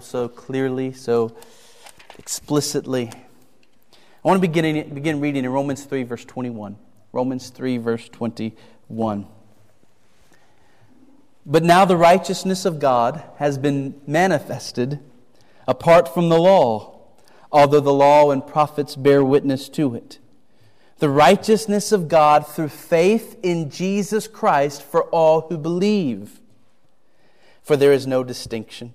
so clearly, so explicitly. I want to begin, begin reading in Romans 3, verse 21. Romans 3, verse 21. But now the righteousness of God has been manifested apart from the law, although the law and prophets bear witness to it. The righteousness of God through faith in Jesus Christ for all who believe. For there is no distinction.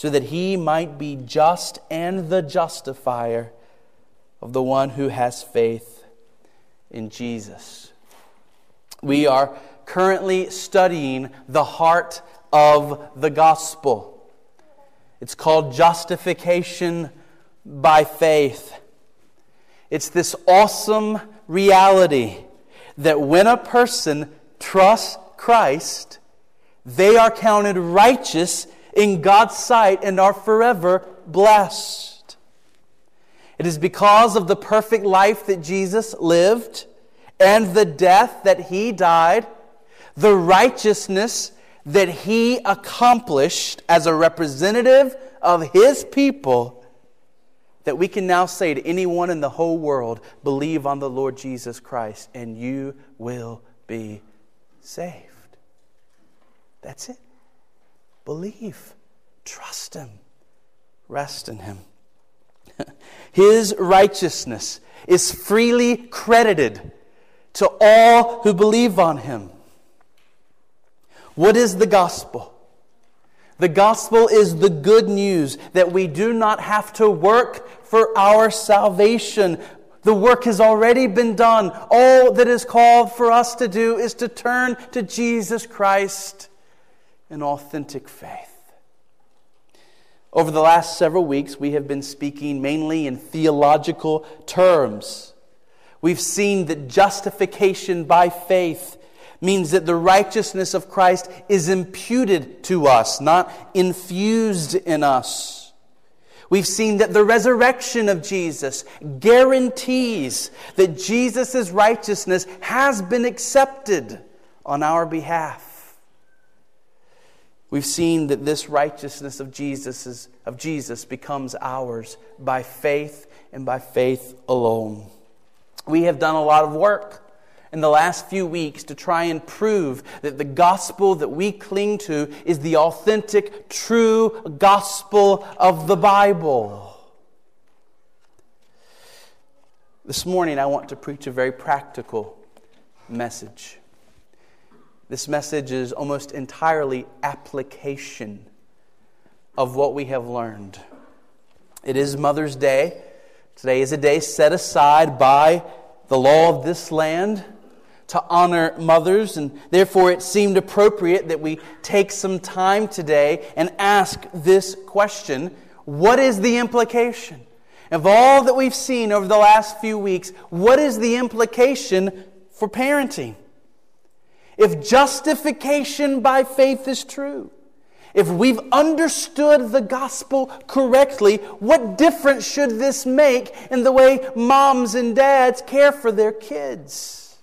so that he might be just and the justifier of the one who has faith in Jesus. We are currently studying the heart of the gospel. It's called justification by faith. It's this awesome reality that when a person trusts Christ, they are counted righteous in God's sight and are forever blessed. It is because of the perfect life that Jesus lived and the death that he died, the righteousness that he accomplished as a representative of his people, that we can now say to anyone in the whole world, believe on the Lord Jesus Christ and you will be saved. That's it. Believe. Trust Him. Rest in Him. His righteousness is freely credited to all who believe on Him. What is the gospel? The gospel is the good news that we do not have to work for our salvation. The work has already been done. All that is called for us to do is to turn to Jesus Christ in authentic faith. Over the last several weeks, we have been speaking mainly in theological terms. We've seen that justification by faith means that the righteousness of Christ is imputed to us, not infused in us. We've seen that the resurrection of Jesus guarantees that Jesus' righteousness has been accepted on our behalf. We've seen that this righteousness of Jesus, is, of Jesus becomes ours by faith and by faith alone. We have done a lot of work in the last few weeks to try and prove that the gospel that we cling to is the authentic, true gospel of the Bible. This morning, I want to preach a very practical message. This message is almost entirely application of what we have learned. It is Mother's Day. Today is a day set aside by the law of this land to honor mothers, and therefore it seemed appropriate that we take some time today and ask this question What is the implication? Of all that we've seen over the last few weeks, what is the implication for parenting? If justification by faith is true, if we've understood the gospel correctly, what difference should this make in the way moms and dads care for their kids?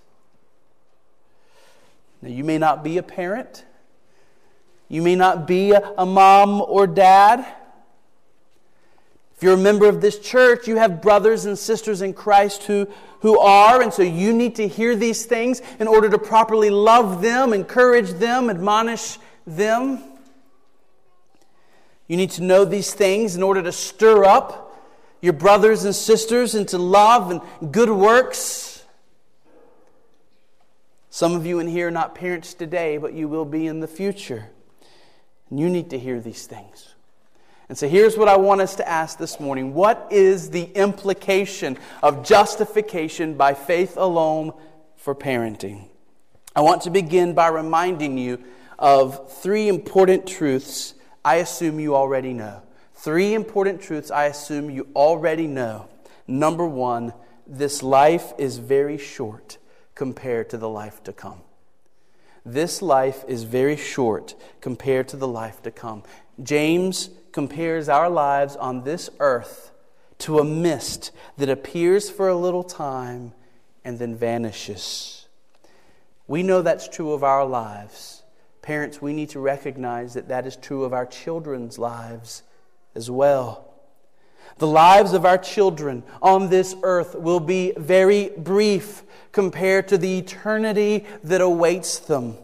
Now, you may not be a parent, you may not be a, mom or dad. If you're a member of this church, you have brothers and sisters in Christ who, who are, and so you need to hear these things in order to properly love them, encourage them, admonish them. You need to know these things in order to stir up your brothers and sisters into love and good works. Some of you in here are not parents today, but you will be in the future. And you need to hear these things. And so here's what I want us to ask this morning What is the implication of justification by faith alone for parenting? I want to begin by reminding you of three important truths I assume you already know. Three important truths I assume you already know. Number one, this life is very short compared to the life to come. This life is very short compared to the life to come. James compares our lives on this earth to a mist that appears for a little time and then vanishes. We know that's true of our lives. Parents, we need to recognize that that is true of our children's lives as well. The lives of our children on this earth will be very brief compared to the eternity that awaits them.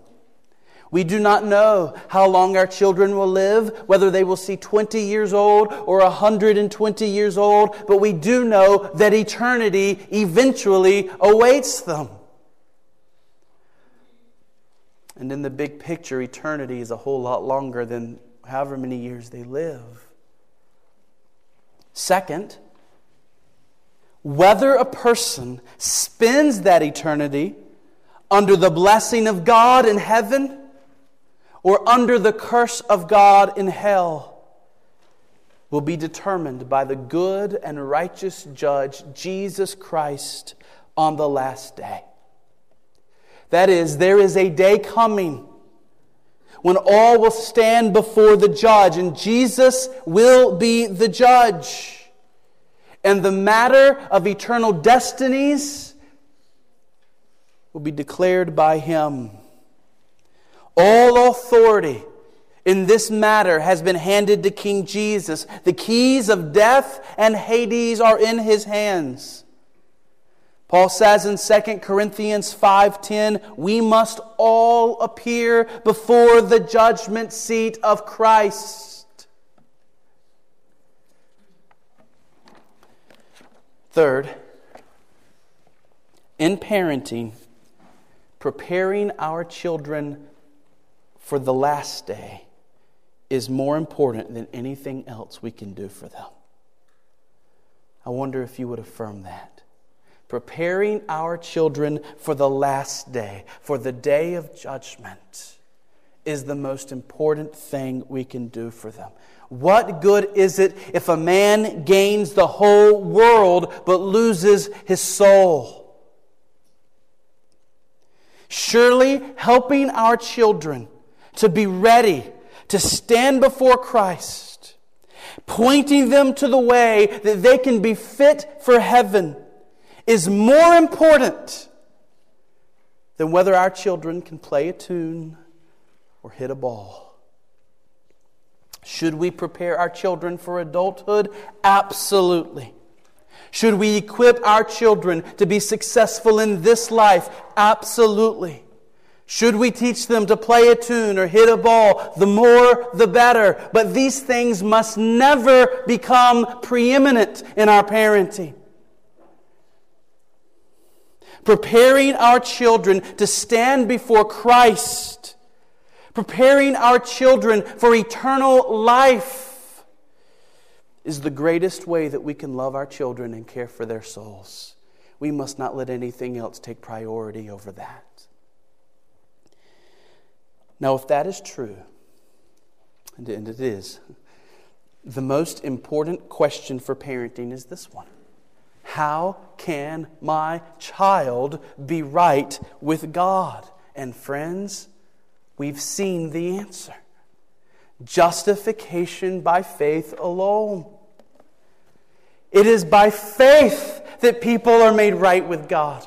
We do not know how long our children will live, whether they will see 20 years old or 120 years old, but we do know that eternity eventually awaits them. And in the big picture, eternity is a whole lot longer than however many years they live. Second, whether a person spends that eternity under the blessing of God in heaven or under the curse of God in hell will be determined by the good and righteous judge, Jesus Christ, on the last day. That is, there is a day coming when all will stand before the judge, and Jesus will be the judge. And the matter of eternal destinies will be declared by him. All authority in this matter has been handed to King Jesus. The keys of death and Hades are in his hands. Paul says in 2 Corinthians 5:10, we must all appear before the judgment seat of Christ. Third, in parenting, preparing our children for the last day is more important than anything else we can do for them. I wonder if you would affirm that preparing our children for the last day, for the day of judgment, is the most important thing we can do for them. What good is it if a man gains the whole world but loses his soul? Surely, helping our children to be ready to stand before Christ, pointing them to the way that they can be fit for heaven is more important than whether our children can play a tune or hit a ball. Should we prepare our children for adulthood? Absolutely. Should we equip our children to be successful in this life? Absolutely. Should we teach them to play a tune or hit a ball? The more, the better. But these things must never become preeminent in our parenting preparing our children to stand before Christ, preparing our children for eternal life is the greatest way that we can love our children and care for their souls. We must not let anything else take priority over that. Now, if that is true, and it is, the most important question for parenting is this one how can my child be right with God? And friends, we've seen the answer justification by faith alone. It is by faith that people are made right with God.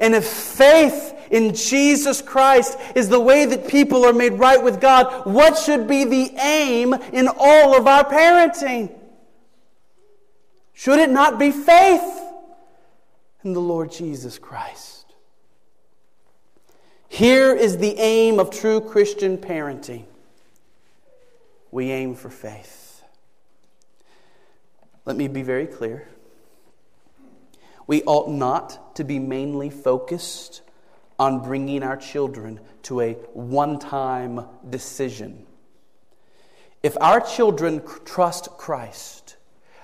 And if faith in Jesus Christ is the way that people are made right with God, what should be the aim in all of our parenting? Should it not be faith in the Lord Jesus Christ? Here is the aim of true Christian parenting we aim for faith. Let me be very clear. We ought not to be mainly focused on bringing our children to a one time decision. If our children trust Christ,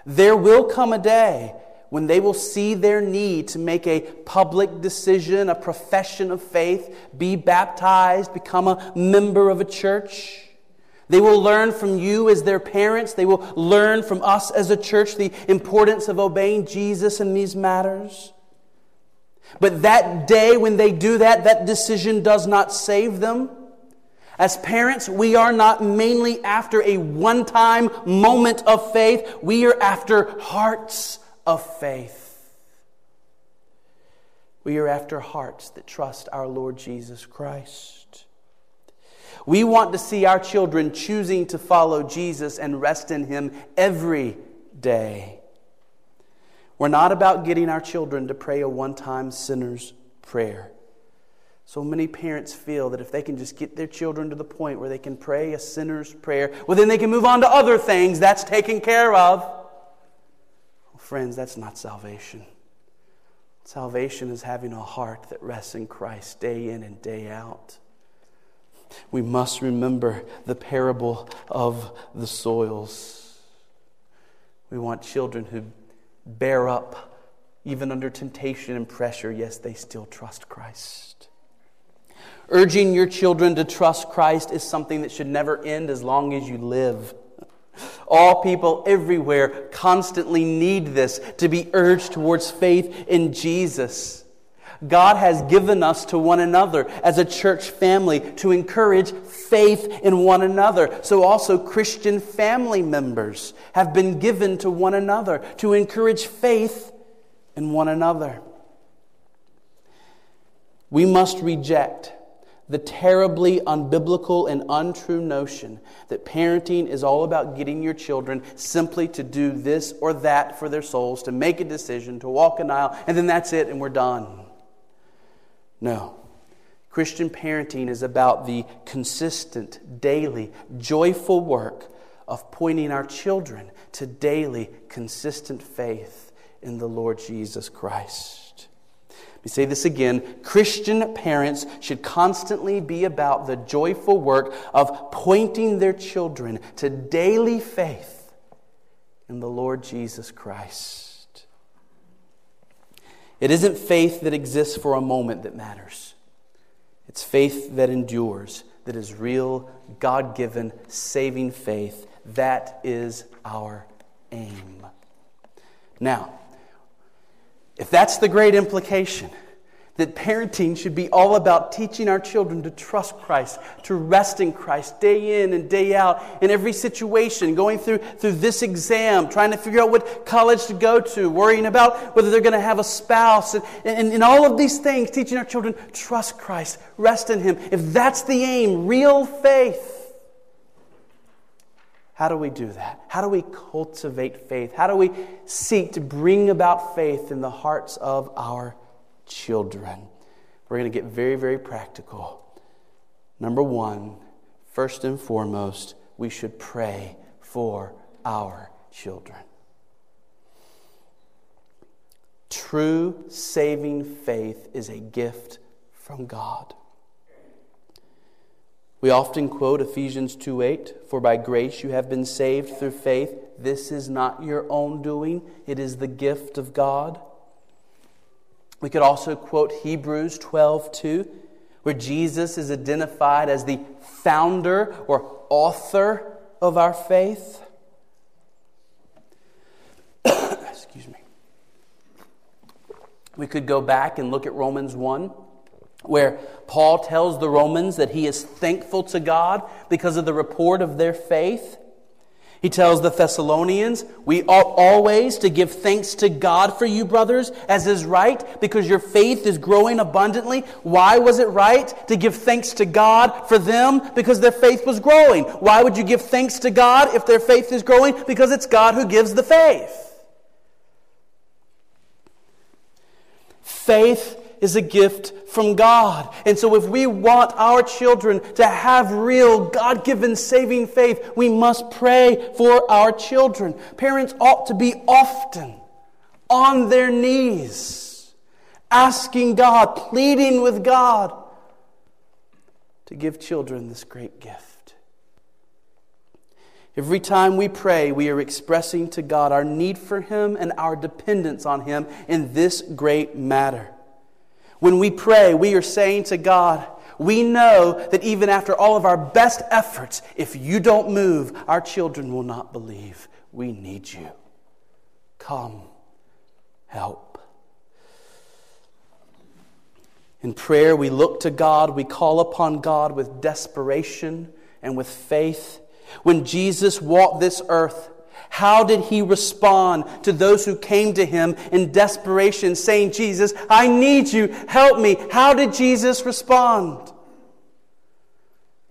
there will come a day when they will see their need to make a public decision, a profession of faith, be baptized, become a member of a church. They will learn from you as their parents. They will learn from us as a church the importance of obeying Jesus in these matters. But that day when they do that, that decision does not save them. As parents, we are not mainly after a one time moment of faith, we are after hearts of faith. We are after hearts that trust our Lord Jesus Christ. We want to see our children choosing to follow Jesus and rest in Him every day. We're not about getting our children to pray a one time sinner's prayer. So many parents feel that if they can just get their children to the point where they can pray a sinner's prayer, well, then they can move on to other things. That's taken care of. Well, friends, that's not salvation. Salvation is having a heart that rests in Christ day in and day out. We must remember the parable of the soils. We want children who bear up even under temptation and pressure. Yes, they still trust Christ. Urging your children to trust Christ is something that should never end as long as you live. All people everywhere constantly need this to be urged towards faith in Jesus. God has given us to one another as a church family to encourage faith in one another. So, also, Christian family members have been given to one another to encourage faith in one another. We must reject the terribly unbiblical and untrue notion that parenting is all about getting your children simply to do this or that for their souls, to make a decision, to walk an aisle, and then that's it and we're done. No. Christian parenting is about the consistent, daily, joyful work of pointing our children to daily, consistent faith in the Lord Jesus Christ. Let me say this again. Christian parents should constantly be about the joyful work of pointing their children to daily faith in the Lord Jesus Christ. It isn't faith that exists for a moment that matters, it's faith that endures, that is real, God given, saving faith. That is our aim. Now, if that's the great implication, that parenting should be all about teaching our children to trust Christ, to rest in Christ day in and day out in every situation, going through, through this exam, trying to figure out what college to go to, worrying about whether they're going to have a spouse, and, and, and all of these things, teaching our children trust Christ, rest in Him. If that's the aim, real faith, how do we do that? How do we cultivate faith? How do we seek to bring about faith in the hearts of our children? We're going to get very, very practical. Number one, first and foremost, we should pray for our children. True saving faith is a gift from God. We often quote Ephesians 2 8, for by grace you have been saved through faith. This is not your own doing, it is the gift of God. We could also quote Hebrews 12 2, where Jesus is identified as the founder or author of our faith. Excuse me. We could go back and look at Romans 1 where Paul tells the Romans that he is thankful to God because of the report of their faith. He tells the Thessalonians, We ought always to give thanks to God for you, brothers, as is right, because your faith is growing abundantly. Why was it right to give thanks to God for them? Because their faith was growing. Why would you give thanks to God if their faith is growing? Because it's God who gives the faith. Faith is a gift from God. And so, if we want our children to have real God given saving faith, we must pray for our children. Parents ought to be often on their knees, asking God, pleading with God to give children this great gift. Every time we pray, we are expressing to God our need for Him and our dependence on Him in this great matter. When we pray, we are saying to God, we know that even after all of our best efforts, if you don't move, our children will not believe. We need you. Come, help. In prayer, we look to God, we call upon God with desperation and with faith. When Jesus walked this earth, how did he respond to those who came to him in desperation, saying, Jesus, I need you, help me? How did Jesus respond?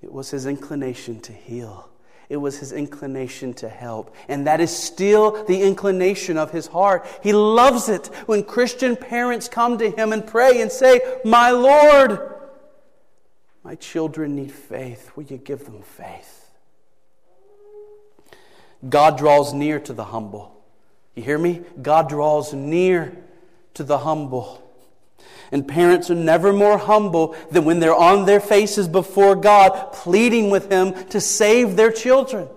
It was his inclination to heal. It was his inclination to help. And that is still the inclination of his heart. He loves it when Christian parents come to him and pray and say, My Lord, my children need faith. Will you give them faith? God draws near to the humble. You hear me? God draws near to the humble. And parents are never more humble than when they're on their faces before God, pleading with Him to save their children.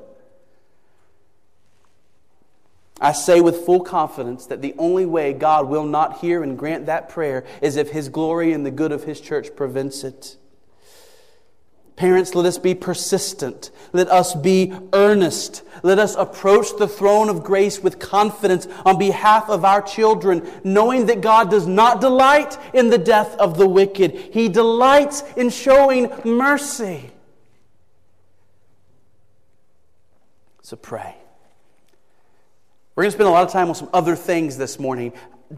I say with full confidence that the only way God will not hear and grant that prayer is if His glory and the good of His church prevents it. Parents, let us be persistent. Let us be earnest. Let us approach the throne of grace with confidence on behalf of our children, knowing that God does not delight in the death of the wicked. He delights in showing mercy. So pray. We're going to spend a lot of time on some other things this morning.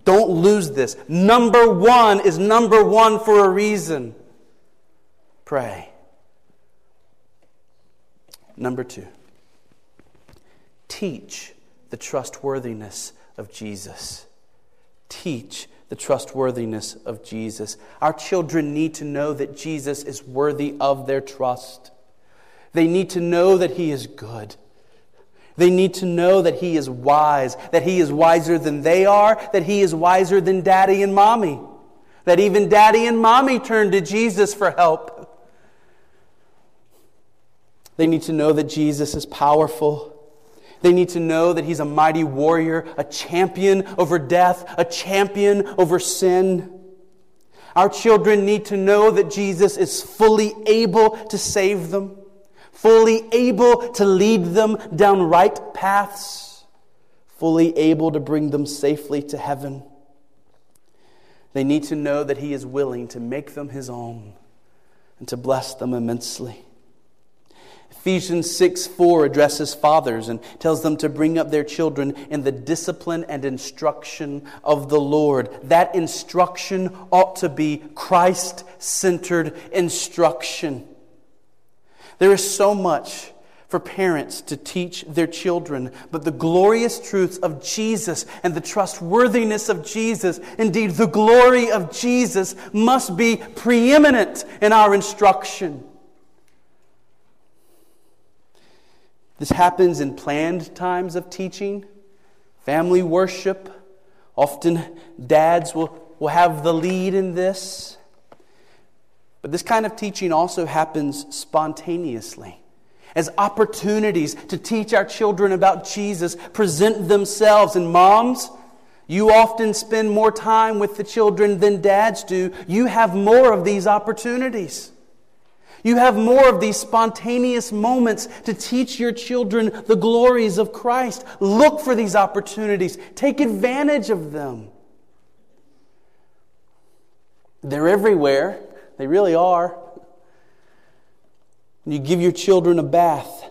Don't lose this. Number one is number one for a reason. Pray. Number two, teach the trustworthiness of Jesus. Teach the trustworthiness of Jesus. Our children need to know that Jesus is worthy of their trust. They need to know that He is good. They need to know that He is wise, that He is wiser than they are, that He is wiser than daddy and mommy, that even daddy and mommy turn to Jesus for help. They need to know that Jesus is powerful. They need to know that he's a mighty warrior, a champion over death, a champion over sin. Our children need to know that Jesus is fully able to save them, fully able to lead them down right paths, fully able to bring them safely to heaven. They need to know that he is willing to make them his own and to bless them immensely. Ephesians 6 4 addresses fathers and tells them to bring up their children in the discipline and instruction of the Lord. That instruction ought to be Christ centered instruction. There is so much for parents to teach their children, but the glorious truths of Jesus and the trustworthiness of Jesus, indeed, the glory of Jesus, must be preeminent in our instruction. This happens in planned times of teaching, family worship. Often dads will, will have the lead in this. But this kind of teaching also happens spontaneously. As opportunities to teach our children about Jesus present themselves. And moms, you often spend more time with the children than dads do. You have more of these opportunities. You have more of these spontaneous moments to teach your children the glories of Christ. Look for these opportunities, take advantage of them. They're everywhere, they really are. You give your children a bath,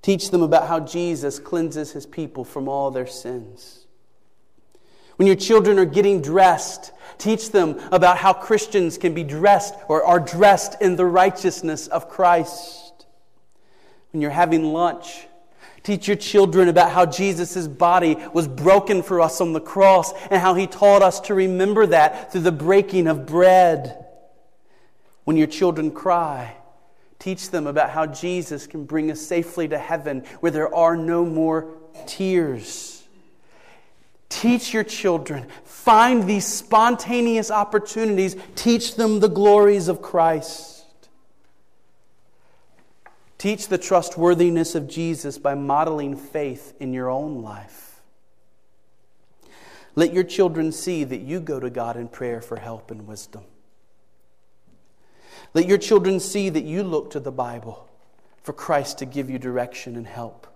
teach them about how Jesus cleanses his people from all their sins. When your children are getting dressed, Teach them about how Christians can be dressed or are dressed in the righteousness of Christ. When you're having lunch, teach your children about how Jesus' body was broken for us on the cross and how he taught us to remember that through the breaking of bread. When your children cry, teach them about how Jesus can bring us safely to heaven where there are no more tears. Teach your children. Find these spontaneous opportunities. Teach them the glories of Christ. Teach the trustworthiness of Jesus by modeling faith in your own life. Let your children see that you go to God in prayer for help and wisdom. Let your children see that you look to the Bible for Christ to give you direction and help.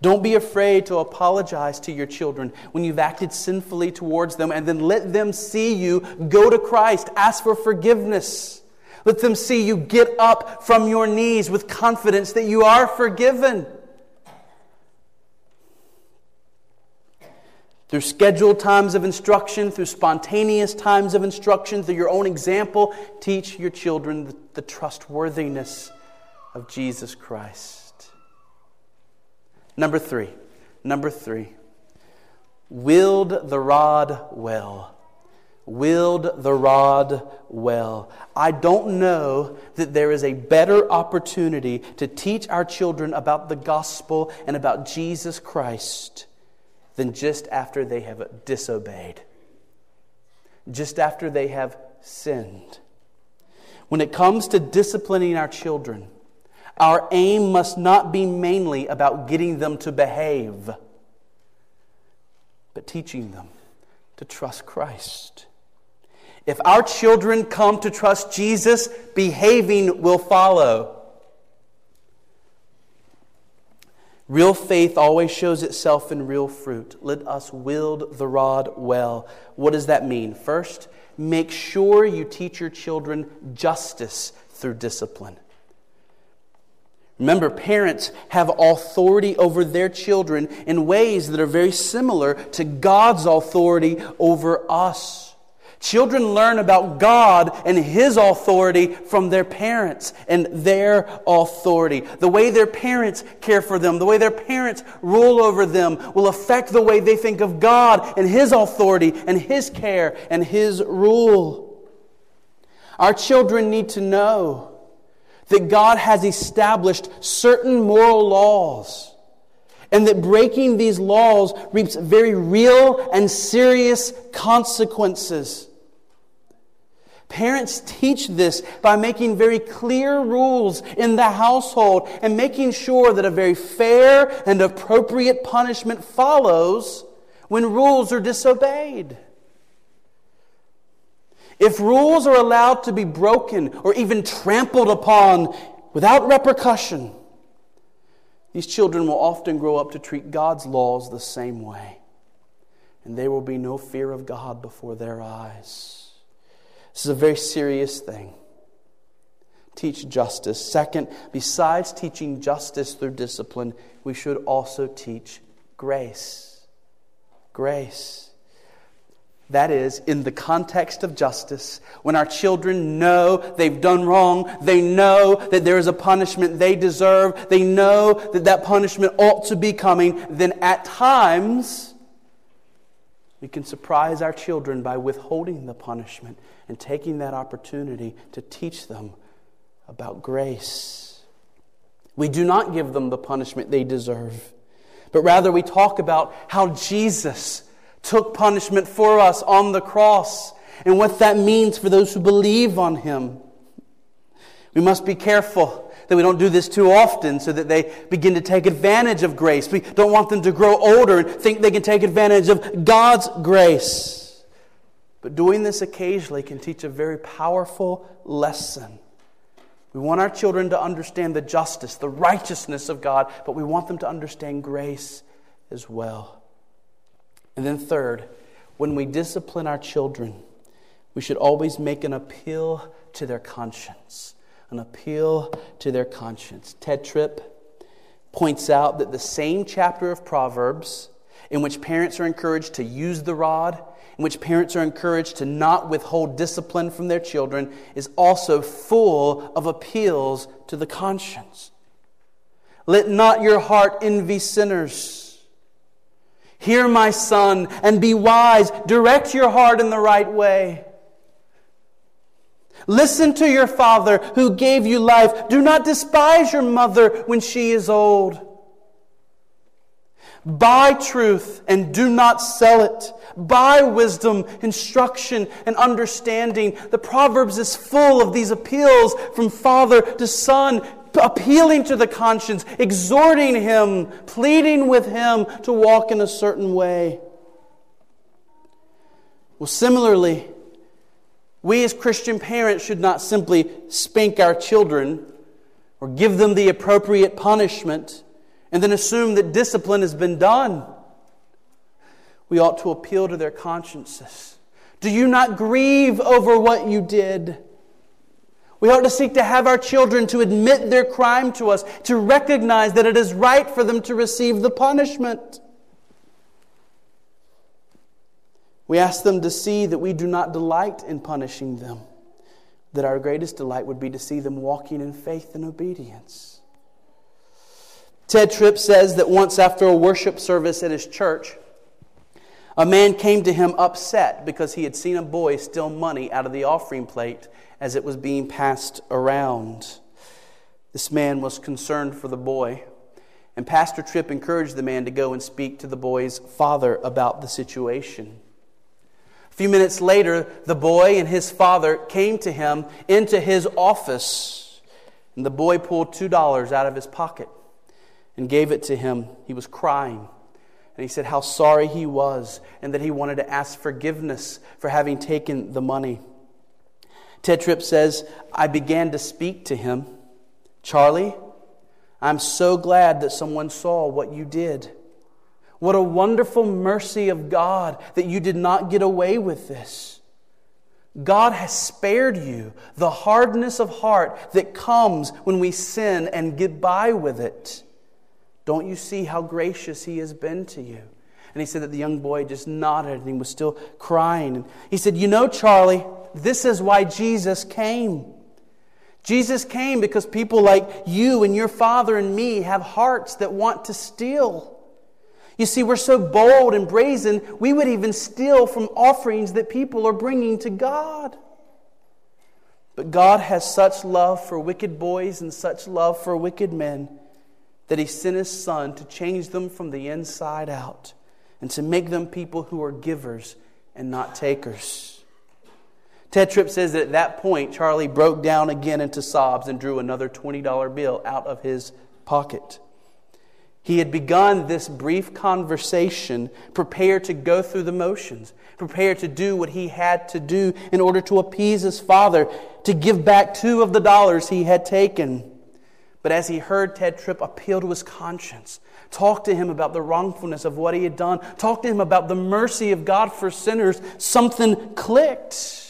Don't be afraid to apologize to your children when you've acted sinfully towards them, and then let them see you go to Christ. Ask for forgiveness. Let them see you get up from your knees with confidence that you are forgiven. Through scheduled times of instruction, through spontaneous times of instruction, through your own example, teach your children the, the trustworthiness of Jesus Christ. Number three, number three, wield the rod well. Wield the rod well. I don't know that there is a better opportunity to teach our children about the gospel and about Jesus Christ than just after they have disobeyed, just after they have sinned. When it comes to disciplining our children, our aim must not be mainly about getting them to behave, but teaching them to trust Christ. If our children come to trust Jesus, behaving will follow. Real faith always shows itself in real fruit. Let us wield the rod well. What does that mean? First, make sure you teach your children justice through discipline. Remember, parents have authority over their children in ways that are very similar to God's authority over us. Children learn about God and His authority from their parents and their authority. The way their parents care for them, the way their parents rule over them, will affect the way they think of God and His authority and His care and His rule. Our children need to know that God has established certain moral laws and that breaking these laws reaps very real and serious consequences. Parents teach this by making very clear rules in the household and making sure that a very fair and appropriate punishment follows when rules are disobeyed. If rules are allowed to be broken or even trampled upon without repercussion, these children will often grow up to treat God's laws the same way, and there will be no fear of God before their eyes. This is a very serious thing. Teach justice. Second, besides teaching justice through discipline, we should also teach grace. Grace. That is, in the context of justice, when our children know they've done wrong, they know that there is a punishment they deserve, they know that that punishment ought to be coming, then at times we can surprise our children by withholding the punishment and taking that opportunity to teach them about grace. We do not give them the punishment they deserve, but rather we talk about how Jesus took punishment for us on the cross and what that means for those who believe on him. We must be careful that we don't do this too often so that they begin to take advantage of grace. We don't want them to grow older and think they can take advantage of God's grace. But doing this occasionally can teach a very powerful lesson. We want our children to understand the justice, the righteousness of God, but we want them to understand grace as well. And then, third, when we discipline our children, we should always make an appeal to their conscience. An appeal to their conscience. Tedd Tripp points out that the same chapter of Proverbs, in which parents are encouraged to use the rod in which parents are encouraged to not withhold discipline from their children, is also full of appeals to the conscience. Let not your heart envy sinners. Hear, my son, and be wise. Direct your heart in the right way. Listen to your father who gave you life. Do not despise your mother when she is old. Buy truth and do not sell it. Buy wisdom, instruction, and understanding. The Proverbs is full of these appeals from father to son, appealing to the conscience, exhorting him, pleading with him to walk in a certain way. Well, similarly, We as Christian parents should not simply spank our children or give them the appropriate punishment and then assume that discipline has been done. We ought to appeal to their consciences. Do you not grieve over what you did? We ought to seek to have our children to admit their crime to us, to recognize that it is right for them to receive the punishment. We ask them to see that we do not delight in punishing them, that our greatest delight would be to see them walking in faith and obedience. Tedd Tripp says that once after a worship service at his church, a man came to him upset because he had seen a boy steal money out of the offering plate as it was being passed around. This man was concerned for the boy, and Pastor Tripp encouraged the man to go and speak to the boy's father about the situation. A few minutes later, the boy and his father came to him into his office, and the boy pulled $2 out of his pocket and gave it to him. He was crying. And he said how sorry he was and that he wanted to ask forgiveness for having taken the money. Tedd Tripp says, I began to speak to him. Charlie, I'm so glad that someone saw what you did. What a wonderful mercy of God that you did not get away with this. God has spared you the hardness of heart that comes when we sin and get by with it. Don't you see how gracious he has been to you? And he said that the young boy just nodded and he was still crying. And he said, You know, Charlie, this is why Jesus came. Jesus came because people like you and your father and me have hearts that want to steal. You see, we're so bold and brazen, we would even steal from offerings that people are bringing to God. But God has such love for wicked boys and such love for wicked men that he sent his son to change them from the inside out and to make them people who are givers and not takers. Tedd Tripp says that at that point, Charlie broke down again into sobs and drew another $20 bill out of his pocket. He had begun this brief conversation prepared to go through the motions, prepared to do what he had to do in order to appease his father, to give back two of the dollars he had taken. But as he heard Tedd Tripp appeal to his conscience, talk to him about the wrongfulness of what he had done, talk to him about the mercy of God for sinners, something clicked.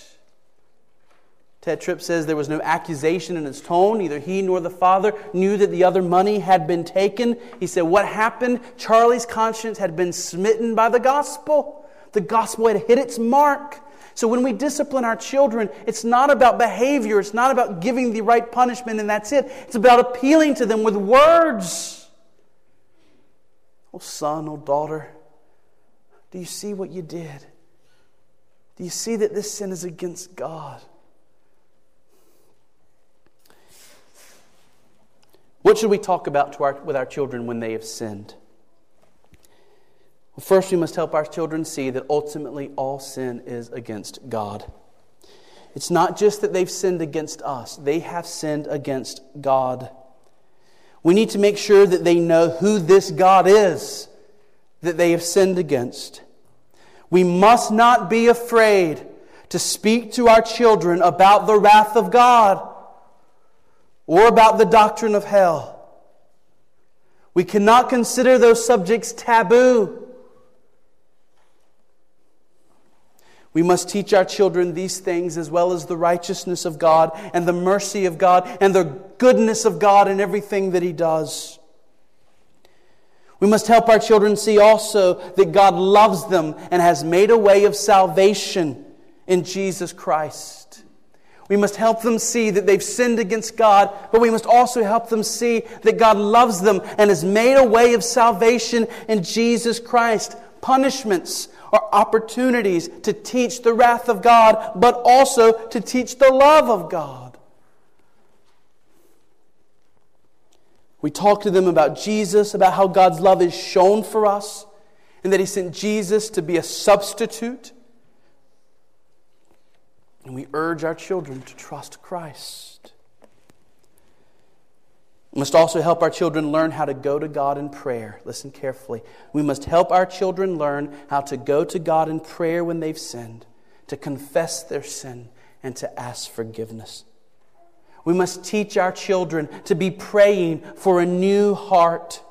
Tedd Tripp says there was no accusation in his tone. Neither he nor the father knew that the other money had been taken. He said, What happened? Charlie's conscience had been smitten by the gospel. The gospel had hit its mark. So when we discipline our children, it's not about behavior, it's not about giving the right punishment and that's it. It's about appealing to them with words. Oh, son, oh, daughter, do you see what you did? Do you see that this sin is against God? What should we talk about our, with our children when they have sinned? Well, first, we must help our children see that ultimately all sin is against God. It's not just that they've sinned against us, they have sinned against God. We need to make sure that they know who this God is that they have sinned against. We must not be afraid to speak to our children about the wrath of God or about the doctrine of hell. We cannot consider those subjects taboo. We must teach our children these things as well as the righteousness of God and the mercy of God and the goodness of God in everything that He does. We must help our children see also that God loves them and has made a way of salvation in Jesus Christ. We must help them see that they've sinned against God, but we must also help them see that God loves them and has made a way of salvation in Jesus Christ. Punishments are opportunities to teach the wrath of God, but also to teach the love of God. We talk to them about Jesus, about how God's love is shown for us, and that He sent Jesus to be a substitute. And we urge our children to trust Christ. We must also help our children learn how to go to God in prayer. Listen carefully. We must help our children learn how to go to God in prayer when they've sinned, to confess their sin, and to ask forgiveness. We must teach our children to be praying for a new heart.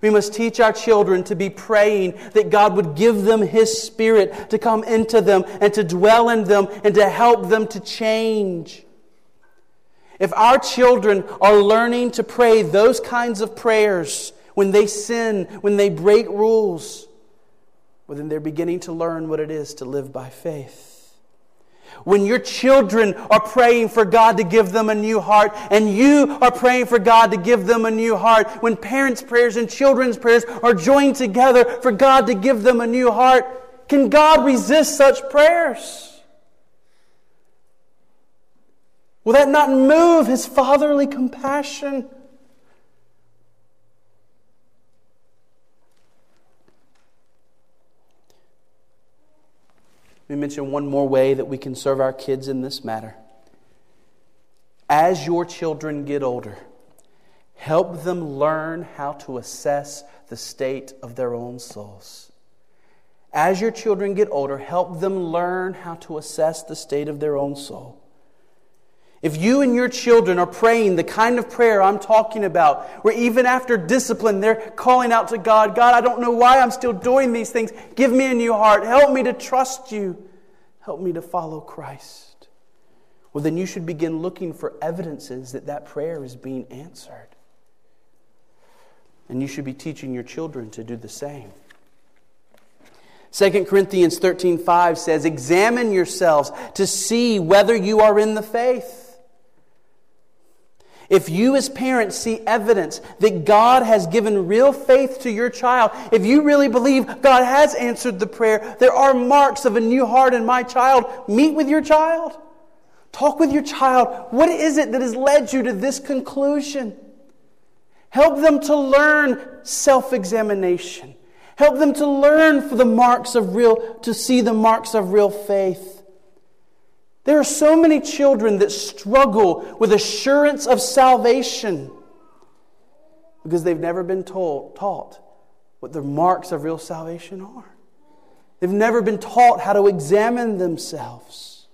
We must teach our children to be praying that God would give them His Spirit to come into them and to dwell in them and to help them to change. If our children are learning to pray those kinds of prayers when they sin, when they break rules, well, then they're beginning to learn what it is to live by faith. When your children are praying for God to give them a new heart, and you are praying for God to give them a new heart, when parents' prayers and children's prayers are joined together for God to give them a new heart, can God resist such prayers? Will that not move his fatherly compassion? Let me mention one more way that we can serve our kids in this matter. As your children get older, help them learn how to assess the state of their own souls. As your children get older, help them learn how to assess the state of their own soul. If you and your children are praying the kind of prayer I'm talking about, where even after discipline, they're calling out to God, God, I don't know why I'm still doing these things. Give me a new heart. Help me to trust you. Help me to follow Christ. Well, then you should begin looking for evidences that that prayer is being answered. And you should be teaching your children to do the same. 2 Corinthians 13:5 says, "Examine yourselves to see whether you are in the faith." If you, as parents, see evidence that God has given real faith to your child, if you really believe God has answered the prayer, there are marks of a new heart in my child, meet with your child. Talk with your child. What is it that has led you to this conclusion? Help them to learn self examination. Help them to learn for the marks of real, to see the marks of real faith. There are so many children that struggle with assurance of salvation because they've never been told, taught what the marks of real salvation are. They've never been taught how to examine themselves.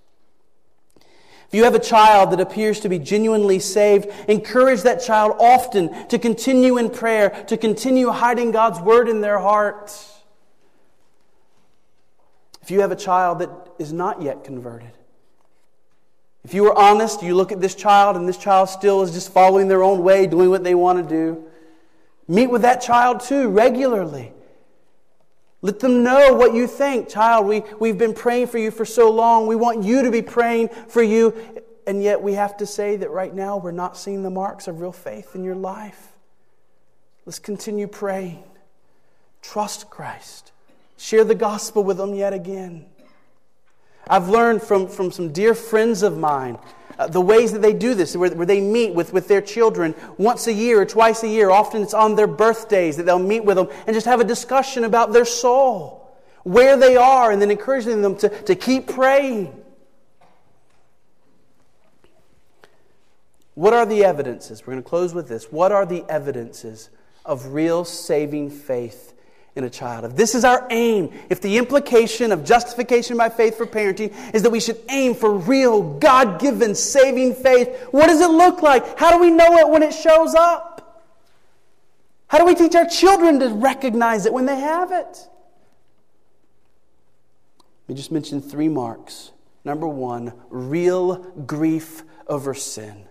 If you have a child that appears to be genuinely saved, encourage that child often to continue in prayer, to continue hiding God's word in their heart. If you have a child that is not yet converted, if you were honest, you look at this child and this child still is just following their own way, doing what they want to do. Meet with that child too regularly. Let them know what you think. Child, we, we've been praying for you for so long. We want you to be praying for you. And yet we have to say that right now we're not seeing the marks of real faith in your life. Let's continue praying. Trust Christ. Share the gospel with them yet again. I've learned from, from some dear friends of mine uh, the ways that they do this, where, where they meet with, with their children once a year or twice a year. Often it's on their birthdays that they'll meet with them and just have a discussion about their soul, where they are, and then encouraging them to, to keep praying. What are the evidences? We're going to close with this. What are the evidences of real saving faith in a child. If this is our aim, if the implication of justification by faith for parenting is that we should aim for real, God given, saving faith, what does it look like? How do we know it when it shows up? How do we teach our children to recognize it when they have it? Let me just mention three marks. Number one, real grief over sin.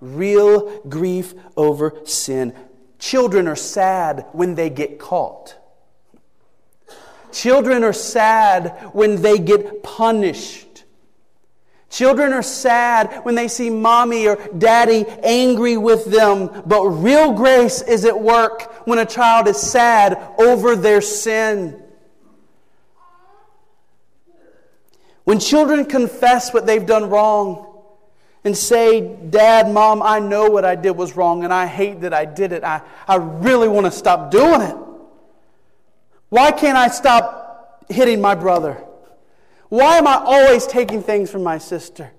Real grief over sin. Children are sad when they get caught. Children are sad when they get punished. Children are sad when they see mommy or daddy angry with them, but real grace is at work when a child is sad over their sin. When children confess what they've done wrong and say, Dad, Mom, I know what I did was wrong and I hate that I did it. I, I really want to stop doing it. Why can't I stop hitting my brother? Why am I always taking things from my sister?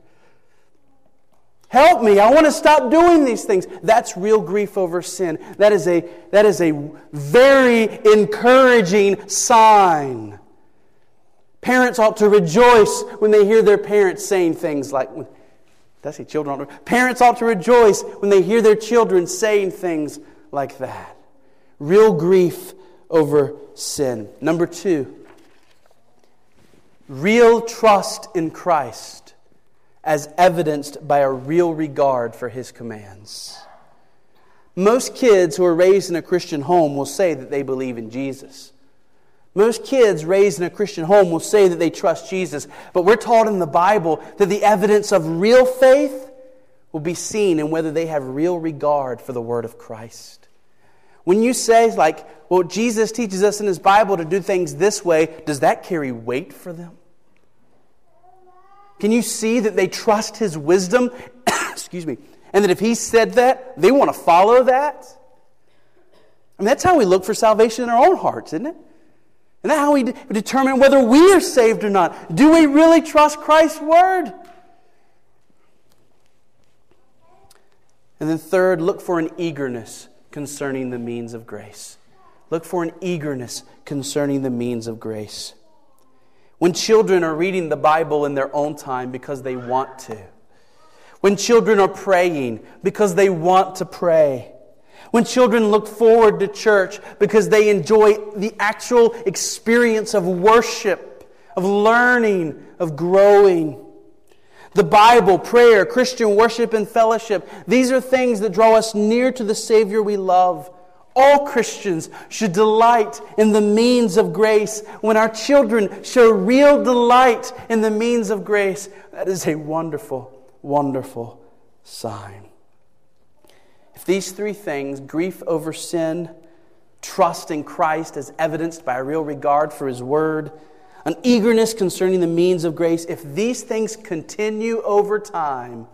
Help me. I want to stop doing these things. That's real grief over sin. That is a, that is a very encouraging sign. Parents ought to rejoice when they hear their parents saying things like, that's it, children ought to, parents ought to rejoice when they hear their children saying things like that. Real grief over sin. Number two, real trust in Christ as evidenced by a real regard for his commands. Most kids who are raised in a Christian home will say that they believe in Jesus. Most kids raised in a Christian home will say that they trust Jesus, but we're taught in the Bible that the evidence of real faith will be seen in whether they have real regard for the Word of Christ. When you say, like, well, Jesus teaches us in His Bible to do things this way, does that carry weight for them? Can you see that they trust His wisdom? Excuse me. And that if He said that, they want to follow that? I mean, that's how we look for salvation in our own hearts, isn't it? And that's how we determine whether we are saved or not. Do we really trust Christ's word? And then, third, look for an eagerness concerning the means of grace. Look for an eagerness concerning the means of grace. When children are reading the Bible in their own time because they want to, when children are praying because they want to pray, when children look forward to church because they enjoy the actual experience of worship, of learning, of growing. The Bible, prayer, Christian worship, and fellowship, these are things that draw us near to the Savior we love. All Christians should delight in the means of grace. When our children show real delight in the means of grace, that is a wonderful, wonderful sign. If these three things grief over sin, trust in Christ as evidenced by a real regard for His Word, an eagerness concerning the means of grace if these things continue over time,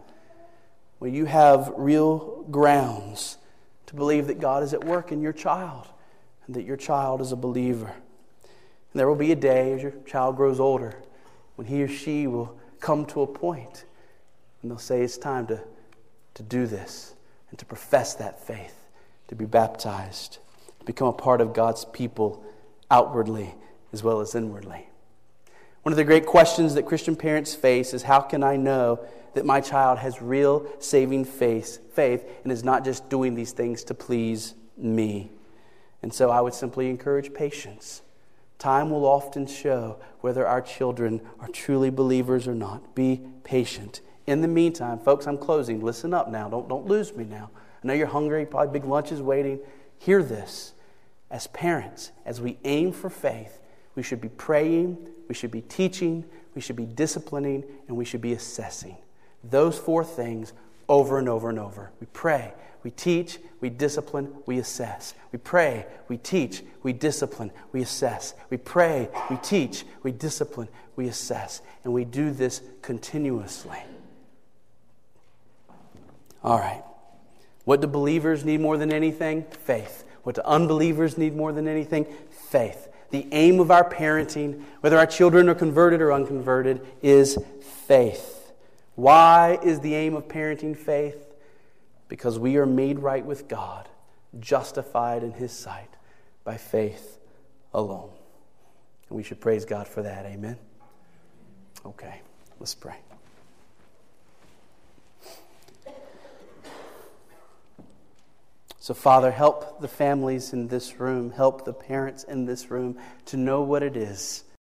well, you have real grounds to believe that God is at work in your child and that your child is a believer. And there will be a day as your child grows older when he or she will come to a point and they'll say, It's time to, to do this and to profess that faith, to be baptized, to become a part of God's people outwardly as well as inwardly. One of the great questions that Christian parents face is how can I know that my child has real saving faith, faith and is not just doing these things to please me? And so I would simply encourage patience. Time will often show whether our children are truly believers or not. Be patient in the meantime, folks, I'm closing. Listen up now. Don't, don't lose me now. I know you're hungry, probably big lunch is waiting. Hear this. As parents, as we aim for faith, we should be praying, we should be teaching, we should be disciplining, and we should be assessing. Those four things over and over and over. We pray, we teach, we discipline, we assess. We pray, we teach, we discipline, we assess. We pray, we teach, we discipline, we assess. And we do this continuously. All right. What do believers need more than anything? Faith. What do unbelievers need more than anything? Faith. The aim of our parenting, whether our children are converted or unconverted, is faith. Why is the aim of parenting faith? Because we are made right with God, justified in His sight by faith alone. And we should praise God for that. Amen. Okay, let's pray. So, Father, help the families in this room, help the parents in this room to know what it is